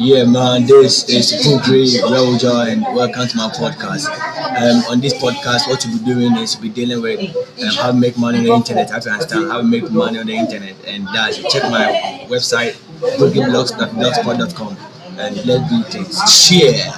Yeah, man, this is Kudri Roja, and welcome to my podcast. Um, on this podcast, what you'll be doing is be dealing with um, how to make money on the internet, how to understand how to make money on the internet, and that's it. Check my website, boogieblogs.blogspot.com, and let's do things. Share.